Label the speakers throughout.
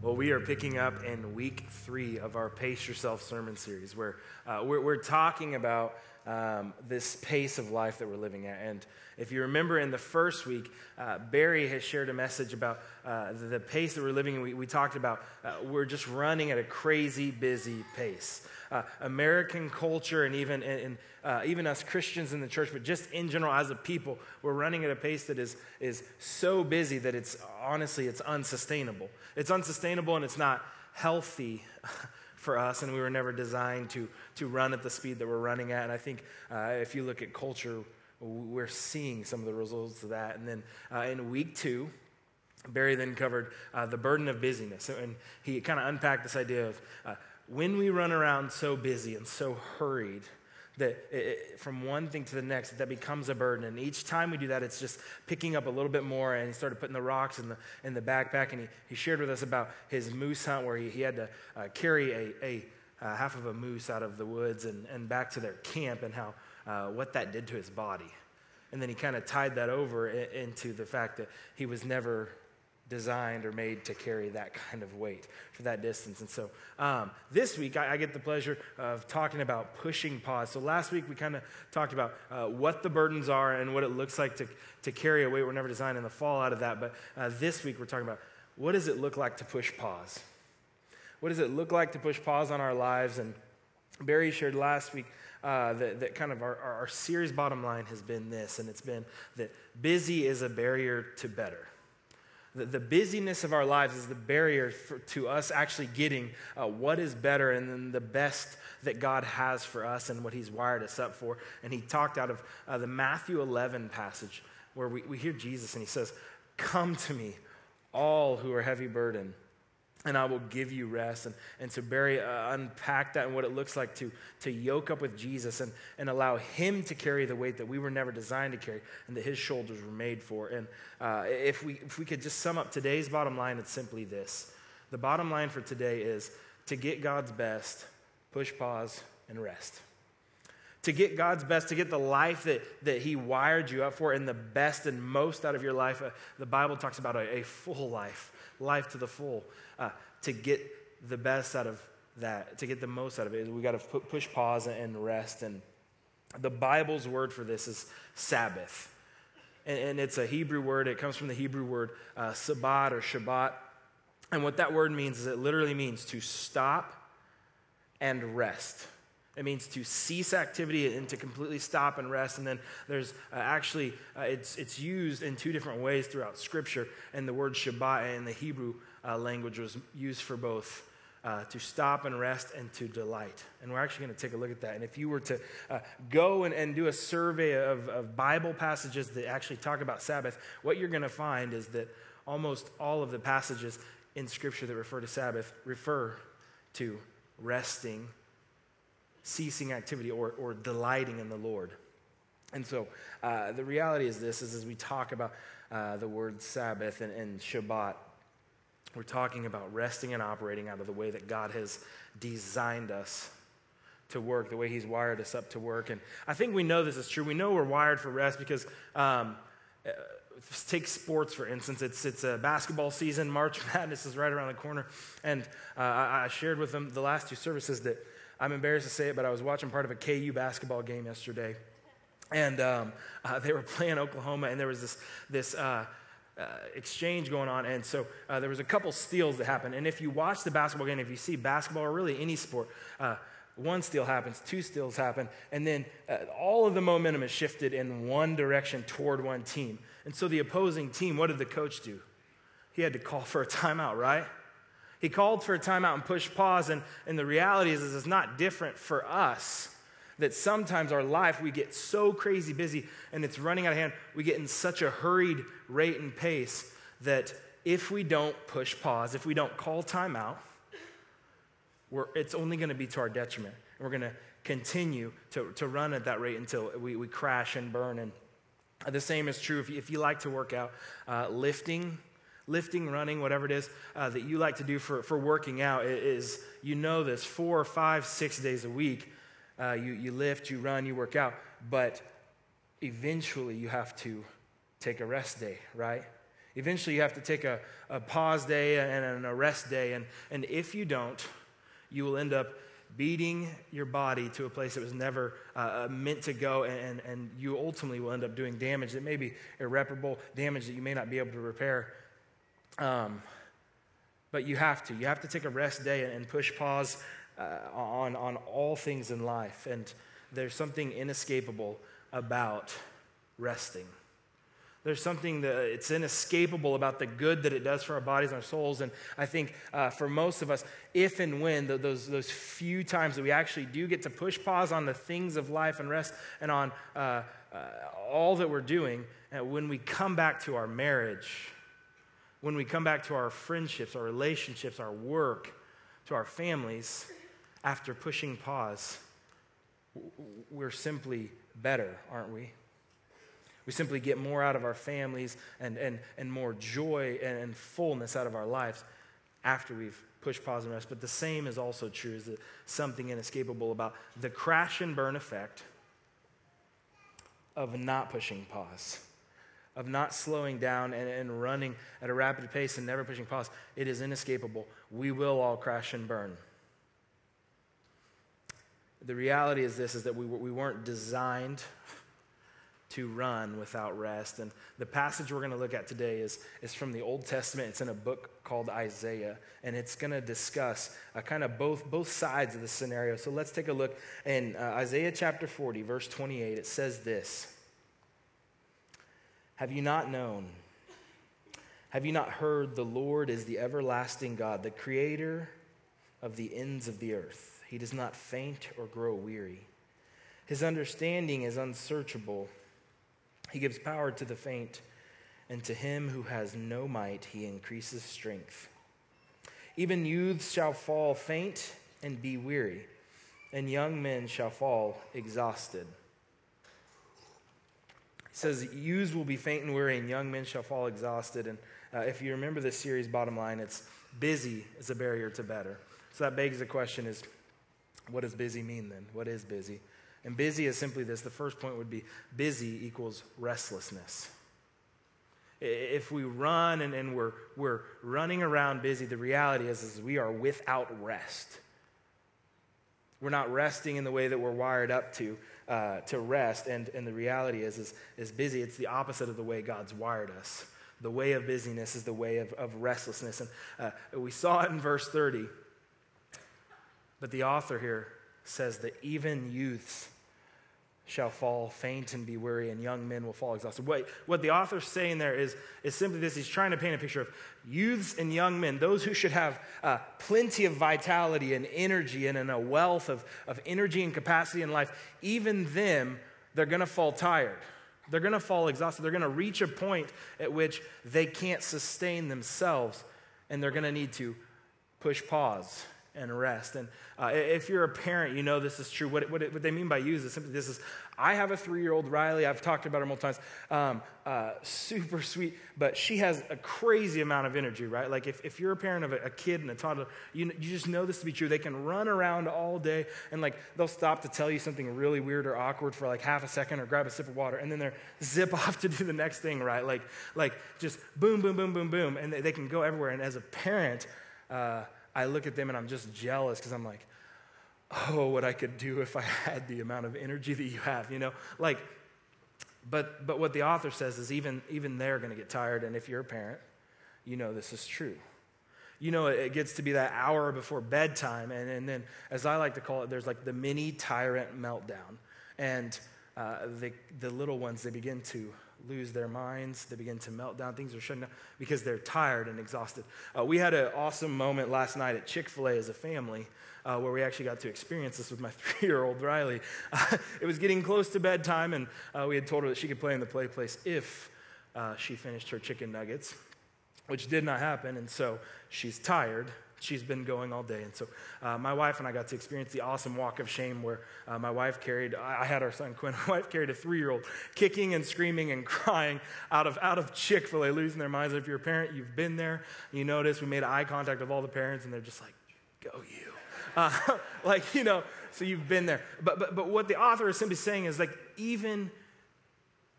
Speaker 1: Well, we are picking up in week three of our Pace Yourself sermon series, where uh, we're, we're, talking about um, this pace of life that we're living at. And if you remember in the first week, uh, Barry has shared a message about uh, the, pace that we're living in. We, we talked about uh, we're just running at a crazy busy pace. Uh, American culture and even, uh, even us Christians in the church, but just in general as a people, we're running at a pace that is, is so busy that it's honestly, it's unsustainable. It's unsustainable and it's not healthy for us, and we were never designed to, to run at the speed that we're running at. And I think uh, if you look at culture, we're seeing some of the results of that. And then uh, in week two, Barry then covered uh, the burden of busyness. And he kind of unpacked this idea of uh, when we run around so busy and so hurried, that it, from one thing to the next, that becomes a burden. And each time we do that, it's just picking up a little bit more. And he started putting the rocks in the, in the backpack. And he, he shared with us about his moose hunt where he, he had to uh, carry a, a uh, half of a moose out of the woods and, and back to their camp and how uh, what that did to his body. And then he kind of tied that over into the fact that he was never designed or made to carry that kind of weight for that distance. And so um, this week, I, I, get the pleasure of talking about pushing pause. So last week, we kind of talked about uh, what the burdens are and what it looks like to, to carry a weight we're never designed and the fallout of that. But uh, this week, we're talking about what does it look like to push pause? What does it look like to push pause on our lives? And Barry shared last week uh, that, that, kind of our, our series bottom line has been this, and it's been that busy is a barrier to better. The, the busyness of our lives is the barrier for, to us actually getting uh, what is better and then the best that God has for us and what He's wired us up for. And he talked out of uh, the Matthew 11 passage where we, we hear Jesus and He says, Come to me, all who are heavy burdened and I will give you rest. And, and so Barry uh, unpack that and what it looks like to, to yoke up with Jesus and, and allow him to carry the weight that we were never designed to carry and that his shoulders were made for. And uh, if, we, if we could just sum up today's bottom line, it's simply this. The bottom line for today is to get God's best, push pause and rest. To get God's best, to get the life that, that He wired you up for and the best and most out of your life. Uh, the Bible talks about a, a full life life to the full. Uh, to get the best out of that, to get the most out of it, we got to push pause and rest. And the Bible's word for this is Sabbath. And, and it's a Hebrew word. It comes from the Hebrew word uh, Sabbat or Shabbat. And what that word means is it literally means to stop and rest. It means to cease activity and to completely stop and rest. And then there's uh, actually, uh, it's, it's used in two different ways throughout Scripture. And the word Shabbat in the Hebrew uh, language was used for both uh, to stop and rest and to delight. And we're actually going to take a look at that. And if you were to uh, go and, and do a survey of, of Bible passages that actually talk about Sabbath, what you're going to find is that almost all of the passages in Scripture that refer to Sabbath refer to resting ceasing activity or, or delighting in the Lord. And so uh, the reality is this is as we talk about uh, the word Sabbath and, and Shabbat, we're talking about resting and operating out of the way that God has designed us to work, the way He's wired us up to work. And I think we know this is true. We know we're wired for rest because um, uh, take sports for instance. It's it's a basketball season. March Madness is right around the corner, and uh, I, I shared with them the last two services that I'm embarrassed to say it, but I was watching part of a KU basketball game yesterday. And um, uh, they were playing Oklahoma, and there was this, this uh, uh, exchange going on. And so uh, there was a couple steals that happened. And if you watch the basketball game, if you see basketball or really any sport, uh, one steal happens, two steals happen, and then uh, all of the momentum is shifted in one direction toward one team. And so the opposing team, what did the coach do? He had to call for a timeout, right? He called for a timeout and pushed pause. And, and the reality is, is it's not different for us that sometimes our life we get so crazy busy and it's running out of hand. We get in such a hurried rate and pace that if we don't push pause, if we don't call timeout, we're, it's only going to be to our detriment. And we're going to continue to, to run at that rate until we, we crash and burn. And the same is true if you, if you like to work out. Uh, lifting lifting, running, whatever it is uh, that you like to do for, for working out is, you know this, four, five, six days a week. Uh, you, you lift, you run, you work out, but eventually you have to take a rest day, right? Eventually, you have to take a, a pause day and an arrest day. And, and if you don't, you will end up beating your body to a place that was never uh, uh, meant to go, and, and you ultimately will end up doing damage that may be irreparable damage that you may not be able to repair. Um, but you have to. You have to take a rest day and push pause uh, on, on all things in life. And there's something inescapable about resting. There's something that it's inescapable about the good that it does for our bodies and our souls. And I think uh, for most of us, if and when the, those, those few times that we actually do get to push pause on the things of life and rest and on uh, uh, all that we're doing, uh, when we come back to our marriage, when we come back to our friendships, our relationships, our work, to our families, after pushing pause, we're simply better, aren't we? We simply get more out of our families and, and, and more joy and, and fullness out of our lives after we've pushed pause and rest. But the same is also true, is that something inescapable about the crash and burn effect of not pushing pause of not slowing down and, and running at a rapid pace and never pushing pause, it is inescapable. We will all crash and burn. The reality is this is that we, we weren't designed to run without rest. And the passage we're going to look at today is, is from the Old Testament. It's in a book called Isaiah, and it's going to discuss uh, kind of both, both sides of the scenario. So let's take a look in uh, Isaiah chapter 40, verse 28. It says this. Have you not known? Have you not heard the Lord is the everlasting God, the creator of the ends of the earth? He does not faint or grow weary. His understanding is unsearchable. He gives power to the faint, and to him who has no might, he increases strength. Even youths shall fall faint and be weary, and young men shall fall exhausted says, Youths will be faint and weary, and young men shall fall exhausted. And uh, if you remember this series, bottom line, it's busy is a barrier to better. So that begs the question is, what does busy mean then? What is busy? And busy is simply this. The first point would be busy equals restlessness. If we run and, and we're, we're running around busy, the reality is, is we are without rest. We're not resting in the way that we're wired up to uh, to rest. And, and the reality is, is, is busy. It's the opposite of the way God's wired us. The way of busyness is the way of, of restlessness. And uh, we saw it in verse 30. But the author here says that even youths shall fall faint and be weary, and young men will fall exhausted. What, what the author's saying there is, is simply this he's trying to paint a picture of youths and young men, those who should have uh, plenty of vitality and energy and, and a wealth of, of energy and capacity in life, even them, they're going to fall tired. They're going to fall exhausted. They're going to reach a point at which they can't sustain themselves, and they're going to need to push pause and rest. And uh, if you're a parent, you know this is true. What, what, what they mean by use is simply this is I have a three year old Riley. I've talked about her multiple times. Um, uh, super sweet, but she has a crazy amount of energy, right? Like if, if you're a parent of a, a kid and a toddler, you, you just know this to be true. They can run around all day and like they'll stop to tell you something really weird or awkward for like half a second or grab a sip of water and then they're zip off to do the next thing, right? Like, like just boom, boom, boom, boom, boom. And they, they can go everywhere. And as a parent, uh, I look at them and I'm just jealous because I'm like, oh, what I could do if I had the amount of energy that you have, you know? Like, but, but what the author says is even, even they're going to get tired. And if you're a parent, you know this is true. You know, it gets to be that hour before bedtime. And, and then, as I like to call it, there's like the mini tyrant meltdown. And uh, the, the little ones, they begin to lose their minds. They begin to melt down. Things are shutting down because they're tired and exhausted. Uh, we had an awesome moment last night at Chick fil A as a family uh, where we actually got to experience this with my three year old Riley. Uh, it was getting close to bedtime, and uh, we had told her that she could play in the play place if uh, she finished her chicken nuggets, which did not happen. And so she's tired she's been going all day. And so uh, my wife and I got to experience the awesome walk of shame where uh, my wife carried, I had our son Quinn, my wife carried a three year old kicking and screaming and crying out of, out of Chick fil A, losing their minds. If you're a parent, you've been there. You notice we made eye contact with all the parents and they're just like, go you. Uh, like, you know, so you've been there. But, but, but what the author is simply saying is like, even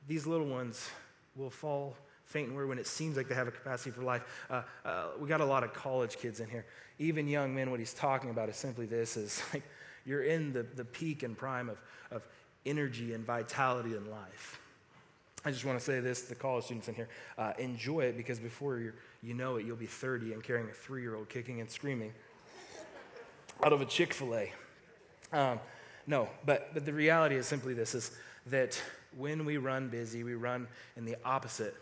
Speaker 1: these little ones will fall faint in word when it seems like they have a capacity for life. Uh, uh, we got a lot of college kids in here. Even young men, what he's talking about is simply this is like you're in the, the peak and prime of, of energy and vitality in life. I just want to say this to the college students in here. Uh, enjoy it because before you know it, you'll be 30 and carrying a three year old kicking and screaming out of a Chick fil A. Um, no, but, but the reality is simply this is that when we run busy, we run in the opposite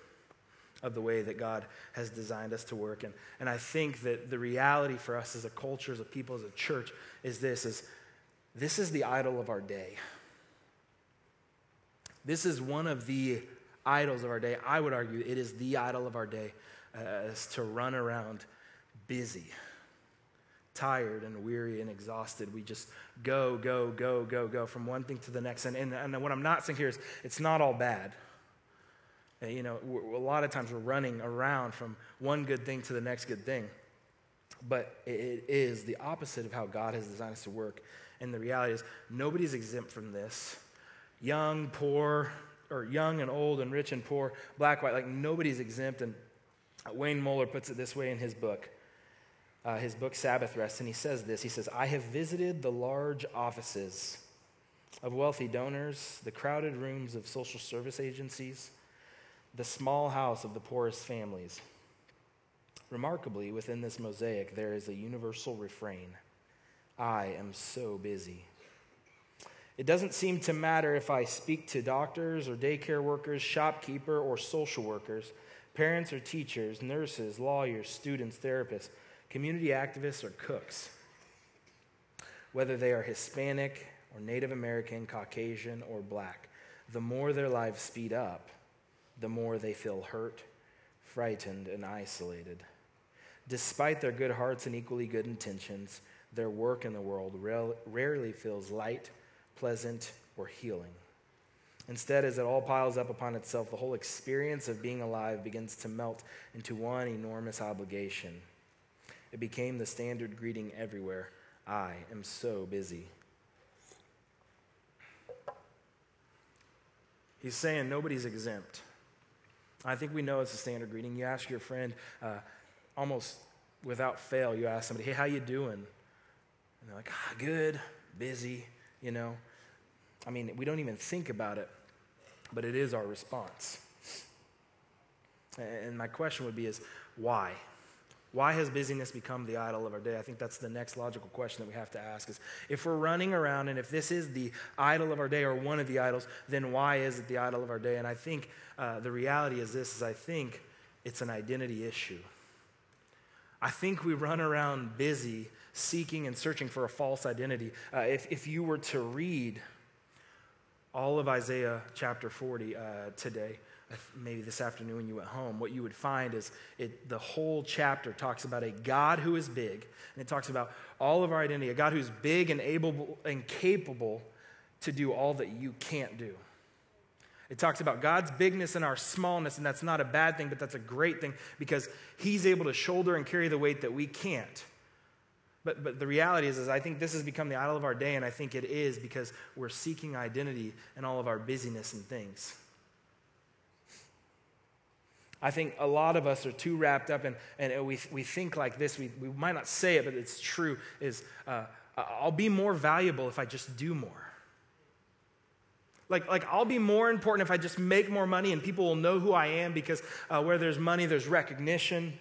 Speaker 1: of the way that God has designed us to work. And, and I think that the reality for us as a culture, as a people, as a church, is this is this is the idol of our day. This is one of the idols of our day. I would argue it is the idol of our day uh, is to run around busy, tired and weary and exhausted. We just go, go, go, go, go from one thing to the next. And, and, and what I'm not saying here is it's not all bad. You know, a lot of times we're running around from one good thing to the next good thing. But it is the opposite of how God has designed us to work. And the reality is, nobody's exempt from this young, poor, or young and old and rich and poor, black, white, like nobody's exempt. And Wayne Muller puts it this way in his book, uh, his book Sabbath Rest, and he says this He says, I have visited the large offices of wealthy donors, the crowded rooms of social service agencies, the small house of the poorest families. Remarkably, within this mosaic, there is a universal refrain I am so busy. It doesn't seem to matter if I speak to doctors or daycare workers, shopkeeper or social workers, parents or teachers, nurses, lawyers, students, therapists, community activists, or cooks. Whether they are Hispanic or Native American, Caucasian, or black, the more their lives speed up, the more they feel hurt, frightened, and isolated. Despite their good hearts and equally good intentions, their work in the world rarely feels light pleasant, or healing. Instead, as it all piles up upon itself, the whole experience of being alive begins to melt into one enormous obligation. It became the standard greeting everywhere I am so busy. He's saying nobody's exempt. I think we know it's a standard greeting. You ask your friend, uh, almost without fail, you ask somebody, hey, how you doing? And they're like, ah, good, busy, you know. I mean, we don't even think about it, but it is our response. And my question would be is why? Why has busyness become the idol of our day? I think that's the next logical question that we have to ask is if we're running around and if this is the idol of our day or one of the idols, then why is it the idol of our day? And I think uh, the reality is this is I think it's an identity issue. I think we run around busy seeking and searching for a false identity. Uh, if, if you were to read all of Isaiah chapter 40 uh, today, maybe this afternoon when you went home, what you would find is it, the whole chapter talks about a God who is big, and it talks about all of our identity, a God who's big and able and capable to do all that you can't do. It talks about God's bigness and our smallness, and that's not a bad thing, but that's a great thing because He's able to shoulder and carry the weight that we can't. But, but the reality is, is, I think this has become the idol of our day, and I think it is because we're seeking identity in all of our busyness and things. I think a lot of us are too wrapped up, and, and we, we think like this. We, we might not say it, but it's true is uh, I'll be more valuable if I just do more. Like, like, I'll be more important if I just make more money and people will know who I am because uh, where there's money, there's recognition.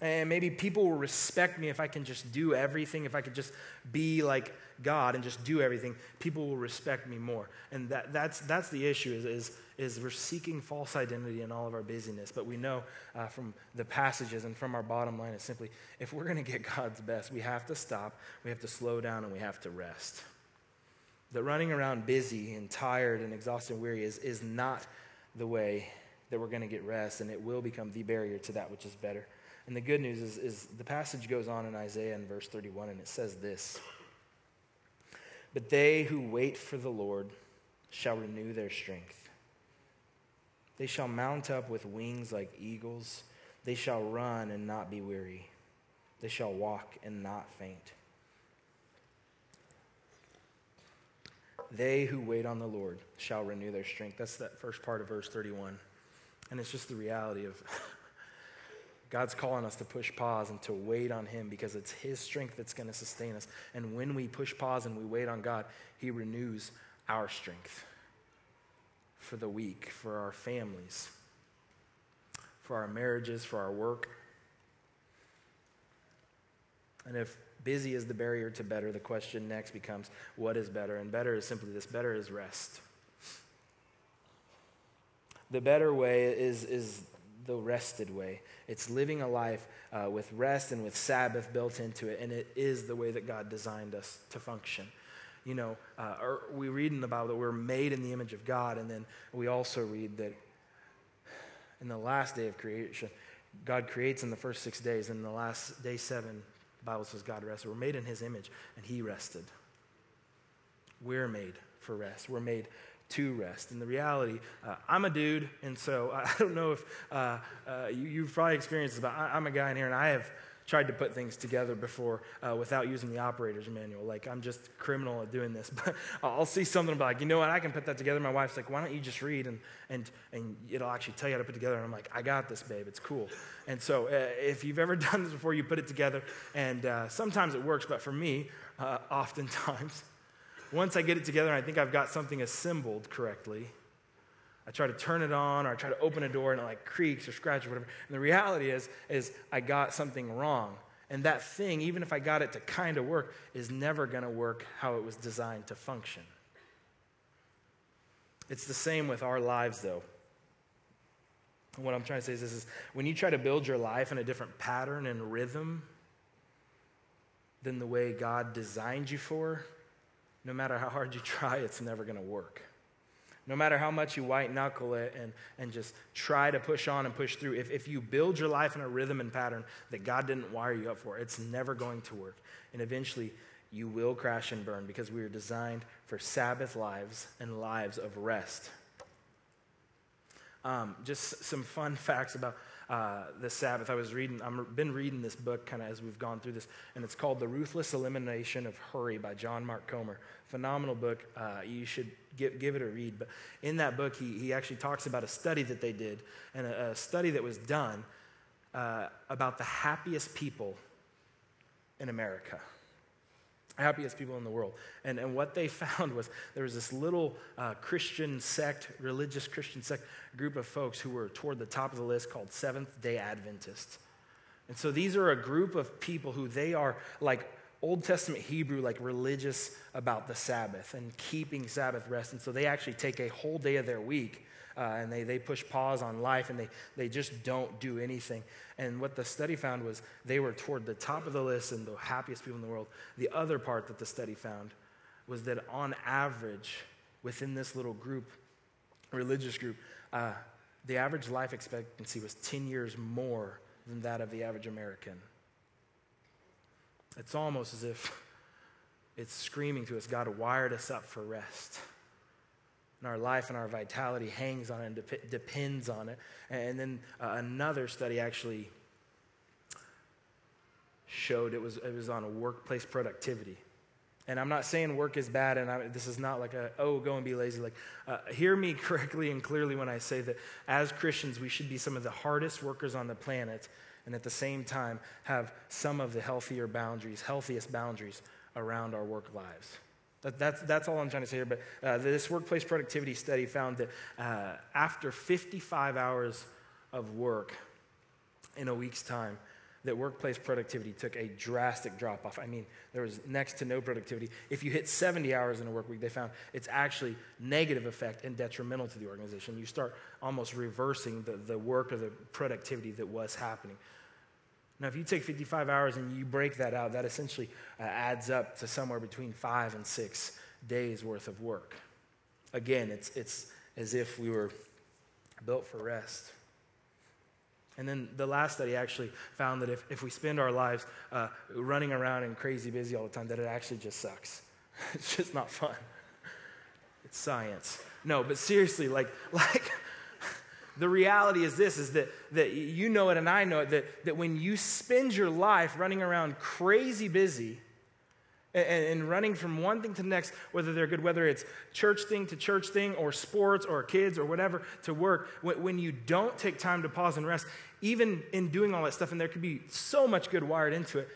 Speaker 1: And maybe people will respect me if I can just do everything, if I could just be like God and just do everything. People will respect me more. And that, that's, that's the issue is, is, is we're seeking false identity in all of our busyness. But we know uh, from the passages and from our bottom line is simply if we're going to get God's best, we have to stop, we have to slow down, and we have to rest. That running around busy and tired and exhausted and weary is, is not the way that we're going to get rest, and it will become the barrier to that which is better. And the good news is, is the passage goes on in Isaiah in verse 31, and it says this But they who wait for the Lord shall renew their strength. They shall mount up with wings like eagles. They shall run and not be weary. They shall walk and not faint. They who wait on the Lord shall renew their strength. That's that first part of verse 31. And it's just the reality of God's calling us to push pause and to wait on Him because it's His strength that's going to sustain us. And when we push pause and we wait on God, He renews our strength for the week, for our families, for our marriages, for our work. And if busy is the barrier to better, the question next becomes what is better? And better is simply this better is rest. The better way is, is the rested way. It's living a life uh, with rest and with Sabbath built into it, and it is the way that God designed us to function. You know, uh, we read in the Bible that we're made in the image of God, and then we also read that in the last day of creation, God creates in the first six days, and in the last day seven, the Bible says God rested. We're made in His image, and He rested. We're made for rest. We're made to rest. And the reality, uh, I'm a dude, and so I don't know if uh, uh, you, have probably experienced this, but I, am a guy in here, and I have tried to put things together before uh, without using the operator's manual. Like, I'm just criminal at doing this. But I'll see something be like, you know what, I can put that together. My wife's like, why don't you just read, and, and, and it'll actually tell you how to put together. And I'm like, I got this, babe. It's cool. And so uh, if you've ever done this before, you put it together, and uh, sometimes it works, but for me, oftentimes, once I get it together and I think I've got something assembled correctly, I try to turn it on or I try to open a door and it like creaks or scratches or whatever. And the reality is, is I got something wrong. And that thing, even if I got it to kind of work, is never going to work how it was designed to function. It's the same with our lives, though. And what I'm trying to say is this is when you try to build your life in a different pattern and rhythm than the way God designed you for, no matter how hard you try, it's never going to work. No matter how much you white knuckle it and, and just try to push on and push through, if, if you build your life in a rhythm and pattern that God didn't wire you up for, it's never going to work. And eventually, you will crash and burn because we are designed for Sabbath lives and lives of rest. Um, just some fun facts about uh, this Sabbath. I was reading, I've been reading this book kind of as we've gone through this, and it's called The Ruthless Elimination of Hurry by John Mark Comer. Phenomenal book. Uh, you should give, give it a read. But in that book, he, he actually talks about a study that they did, and a, a study that was done uh, about the happiest people in America happiest people in the world. And, and what they found was there was this little uh, Christian sect, religious Christian sect, group of folks who were toward the top of the list called Seventh day Adventists. And so these are a group of people who they are like Old Testament Hebrew, like religious about the Sabbath and keeping Sabbath rest. And so they actually take a whole day of their week uh, and they, they push pause on life and they, they just don't do anything. And what the study found was they were toward the top of the list and the happiest people in the world. The other part that the study found was that on average, within this little group, religious group, uh, the average life expectancy was 10 years more than that of the average American. It's almost as if it's screaming to us God wired us up for rest and our life and our vitality hangs on it and dep- depends on it. And then uh, another study actually showed it was, it was on workplace productivity. And I'm not saying work is bad, and I, this is not like a, oh, go and be lazy. Like, uh, hear me correctly and clearly when I say that as Christians, we should be some of the hardest workers on the planet, and at the same time, have some of the healthier boundaries, healthiest boundaries around our work lives. That, that's, that's all I'm trying to say here. But uh, this workplace productivity study found that uh, after 55 hours of work in a week's time, that workplace productivity took a drastic drop off. I mean, there was next to no productivity. If you hit 70 hours in a work week, they found it's actually negative effect and detrimental to the organization. You start almost reversing the, the work or the productivity that was happening. Now, if you take 55 hours and you break that out, that essentially uh, adds up to somewhere between five and six days worth of work. Again, it's, it's as if we were built for rest. And then the last study actually found that if, if we spend our lives uh, running around and crazy busy all the time, that it actually just sucks. it's just not fun. It's science. No, but seriously, like, like, the reality is this is that, that you know it and I know it that, that when you spend your life running around crazy busy, And, and running from one thing to the next, whether they're good, whether it's church thing to church thing, or sports, or kids, or whatever, to work, when you don't take time to pause and rest, even in doing all that stuff, and there could be so much good wired into it,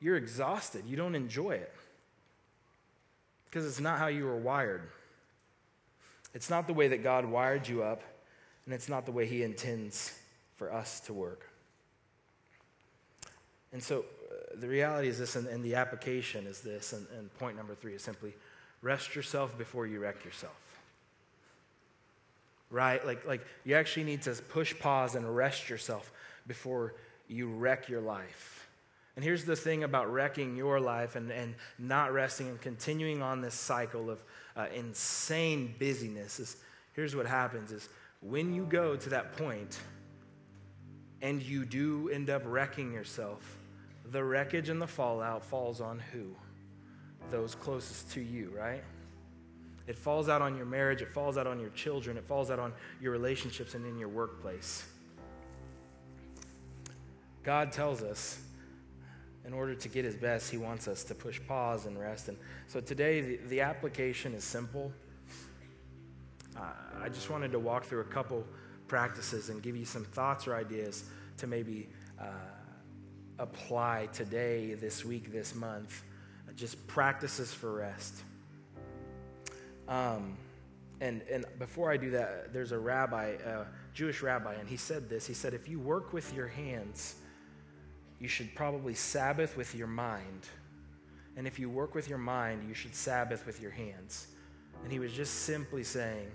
Speaker 1: you're exhausted. You don't enjoy it because it's not how you were wired. It's not the way that God wired you up, and it's not the way He intends for us to work. And so uh, the reality is this, and, and, the application is this, and, and point number three is simply rest yourself before you wreck yourself. Right? Like, like you actually need to push pause and rest yourself before you wreck your life. And here's the thing about wrecking your life and, and not resting and continuing on this cycle of uh, insane busyness is here's what happens is when you go to that point and you do end up wrecking yourself, the wreckage and the fallout falls on who? Those closest to you, right? It falls out on your marriage, it falls out on your children, it falls out on your relationships and in your workplace. God tells us in order to get his best, he wants us to push pause and rest. And so today, the, the application is simple. Uh, I just wanted to walk through a couple practices and give you some thoughts or ideas to maybe uh, apply today, this week, this month. Just practices for rest. Um, and, and before I do that, there's a rabbi, a Jewish rabbi, and he said this. He said, If you work with your hands, you should probably Sabbath with your mind. And if you work with your mind, you should Sabbath with your hands. And he was just simply saying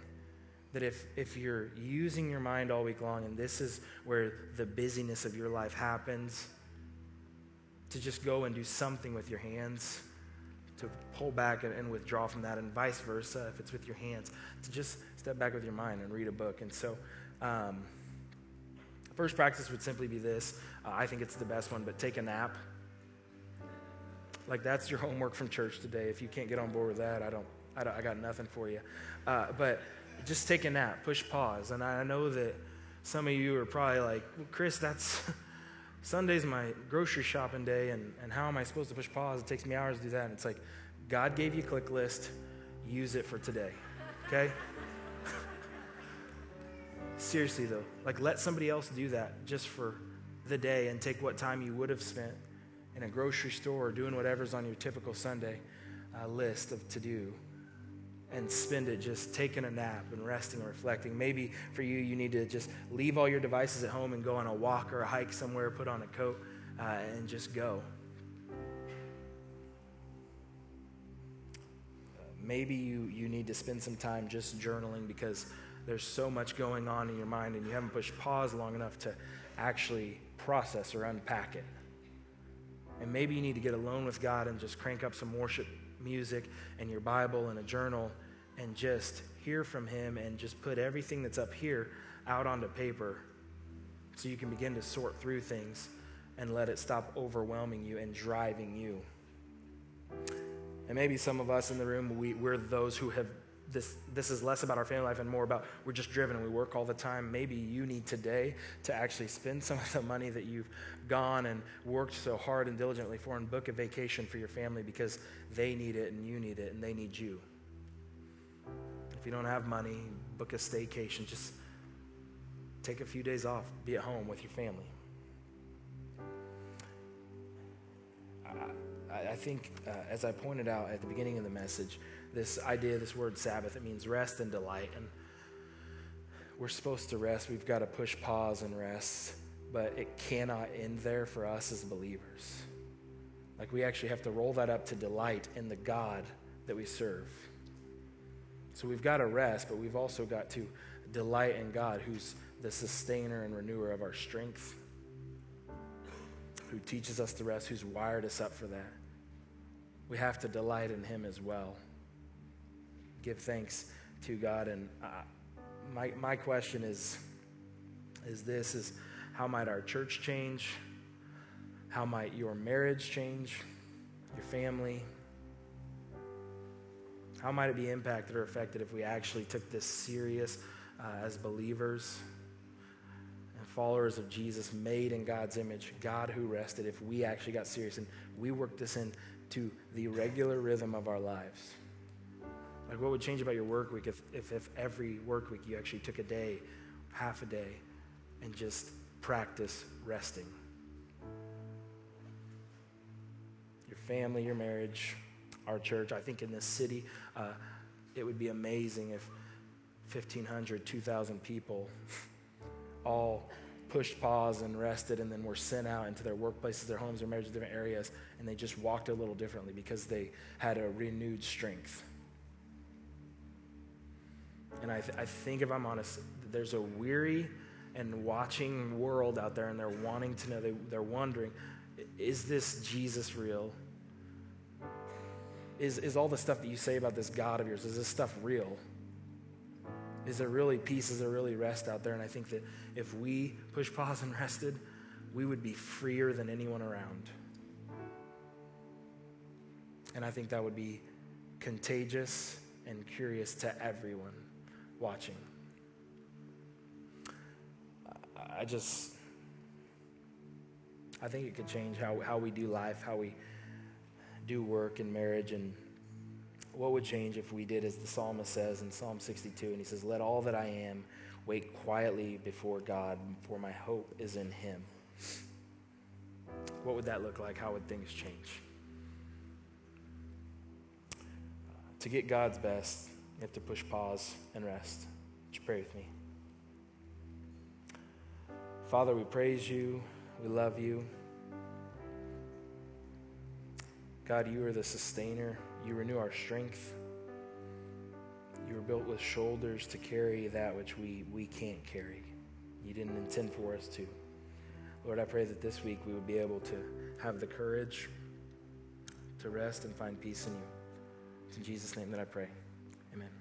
Speaker 1: that if, if you're using your mind all week long, and this is where the busyness of your life happens, to just go and do something with your hands, to pull back and, and withdraw from that, and vice versa, if it's with your hands, to just step back with your mind and read a book. And so, um, first practice would simply be this uh, I think it's the best one, but take a nap. Like that's your homework from church today. If you can't get on board with that, I don't. I, don't, I got nothing for you. Uh, but just take a nap. Push pause. And I know that some of you are probably like, well, Kris, that's. Sunday's my grocery shopping day, and, and how am I supposed to push pause? It takes me hours to do that. And it's like, God gave you ClickList, use it for today. Okay? Seriously, though, like let somebody else do that just for the day and take what time you would have spent in a grocery store or doing whatever's on your typical Sunday uh, list of to do and spend it just taking a nap and resting and reflecting. Maybe for you, you need to just leave all your devices at home and go on a walk or a hike somewhere, put on a coat, uh, and just go. maybe you, you need to spend some time just journaling because there's so much going on in your mind and you haven't pushed pause long enough to actually process or unpack it. And maybe you need to get alone with God and just crank up some worship music and your Bible and a journal and just hear from Him and just put everything that's up here out onto paper so you can begin to sort through things and let it stop overwhelming you and driving you. And maybe some of us in the room, we, we're those who have this, this is less about our family life and more about we're just driven and we work all the time. Maybe you need today to actually spend some of the money that you've gone and worked so hard and diligently for and book a vacation for your family because they need it and you need it and they need you. If you don't have money, book a staycation. Just take a few days off, be at home with your family. I, I think, uh, as I pointed out at the beginning of the message, this idea, this word Sabbath, it means rest and delight. And we're supposed to rest. We've got to push pause and rest, but it cannot end there for us as believers. Like we actually have to roll that up to delight in the God that we serve. So we've got to rest, but we've also got to delight in God, who's the sustainer and renewer of our strength, who teaches us to rest, who's wired us up for that. We have to delight in Him as well give thanks to God. And uh, my, my question is, is this, is how might our church change? How might your marriage change? Your family? How might it be impacted or affected if we actually took this serious uh, as believers and followers of Jesus, made in God's image, God who rested, if we actually got serious and we worked this in to the regular rhythm of our lives. Like, what would change about your work week if, if, if every work week you actually took a day, half a day, and just practice resting? Your family, your marriage, our church. I think in this city, uh, it would be amazing if 1,500, 2,000 people all pushed pause and rested and then were sent out into their workplaces, their homes, their marriages, different areas, and they just walked a little differently because they had a renewed strength. And I, th- I think, if I'm honest, there's a weary and watching world out there, and they're wanting to know, they, they're wondering, is this Jesus real? Is, is all the stuff that you say about this God of yours, is this stuff real? Is there really peace? Is there really rest out there? And I think that if we push pause and rested, we would be freer than anyone around. And I think that would be contagious and curious to everyone watching. I just, I think it could change how, how we do life, how we do work and marriage, and what would change if we did as the psalmist says in Psalm 62, and he says, Let all that I am wait quietly before God, for my hope is in him. What would that look like? How would things change? To get God's best, you have to push pause and rest. Would you pray with me? Father, we praise you. We love you. God, you are the sustainer. You renew our strength. You were built with shoulders to carry that which we, we can't carry. You didn't intend for us to. Lord, I pray that this week we would be able to have the courage to rest and find peace in you. It's in Jesus' name that I pray. Amen.